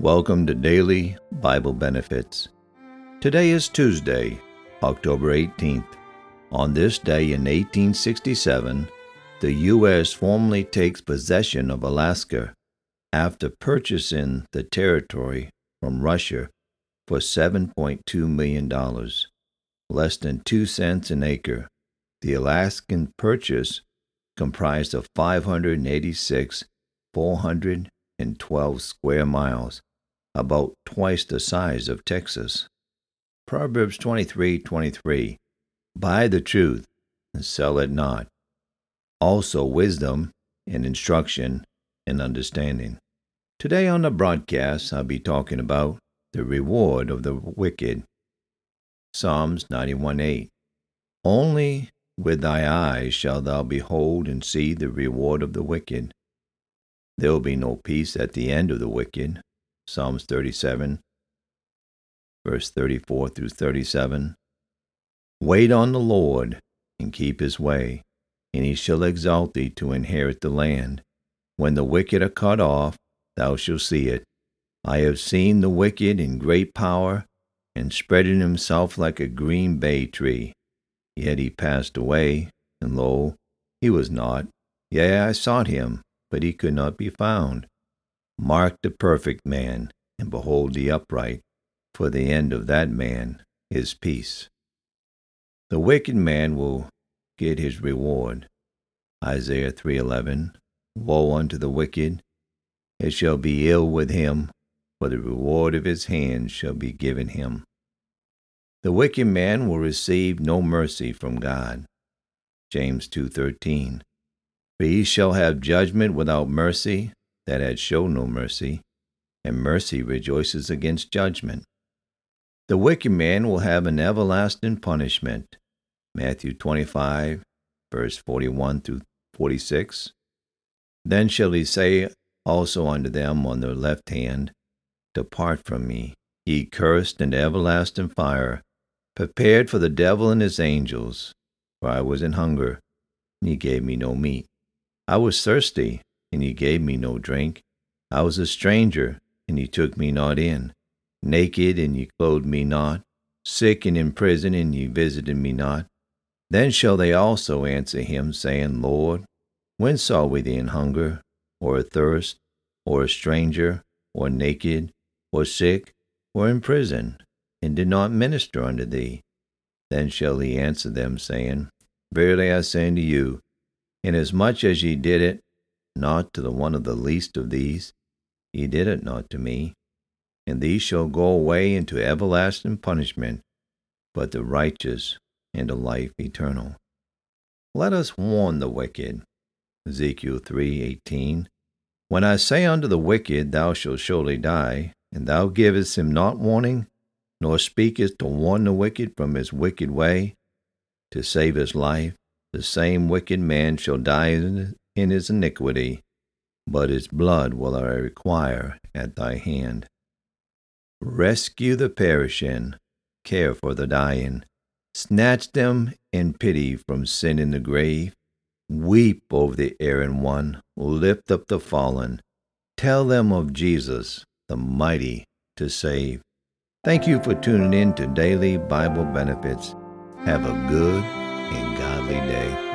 Welcome to Daily Bible Benefits. Today is Tuesday, October 18th. On this day in 1867, the U.S. formally takes possession of Alaska after purchasing the territory from Russia for $7.2 million, less than 2 cents an acre. The Alaskan purchase comprised of 586 412 square miles about twice the size of Texas. Proverbs 23:23 Buy the truth and sell it not. Also wisdom and instruction and understanding. Today on the broadcast I'll be talking about the reward of the wicked. Psalms 91:8 Only with thy eyes shalt thou behold and see the reward of the wicked. There will be no peace at the end of the wicked. Psalms 37, verse 34 through 37. Wait on the Lord and keep his way, and he shall exalt thee to inherit the land. When the wicked are cut off, thou shalt see it. I have seen the wicked in great power, and spreading himself like a green bay tree. Yet he passed away, and lo, he was not. Yea, I sought him, but he could not be found. Mark the perfect man, and behold the upright, for the end of that man is peace. The wicked man will get his reward. Isaiah 3:11 Woe unto the wicked it shall be ill with him for the reward of his hands shall be given him the wicked man will receive no mercy from God James 2:13 For he shall have judgment without mercy that had shown no mercy, and mercy rejoices against judgment. The wicked man will have an everlasting punishment. Matthew 25, verse 41 through 46. Then shall he say also unto them on their left hand, Depart from me, ye cursed, into everlasting fire, prepared for the devil and his angels. For I was in hunger, and ye gave me no meat. I was thirsty, and ye gave me no drink. I was a stranger, and ye took me not in. Naked, and ye clothed me not. Sick and in prison, and ye visited me not. Then shall they also answer him, saying, Lord, when saw we thee in hunger, or athirst, or a stranger, or naked, or sick, or in prison, and did not minister unto thee? Then shall he answer them, saying, Verily I say unto you, inasmuch as ye did it not to the one of the least of these, ye did it not to me. And these shall go away into everlasting punishment, but the righteous into life eternal. Let us warn the wicked. Ezekiel 3:18 When I say unto the wicked, Thou shalt surely die, and thou givest him not warning, nor speakest to warn the wicked from his wicked way, to save his life, the same wicked man shall die in his iniquity, but his blood will I require at thy hand. Rescue the perishing, care for the dying, snatch them in pity from sin in the grave. Weep over the erring one, lift up the fallen, tell them of Jesus, the mighty to save. Thank you for tuning in to Daily Bible Benefits. Have a good and godly day.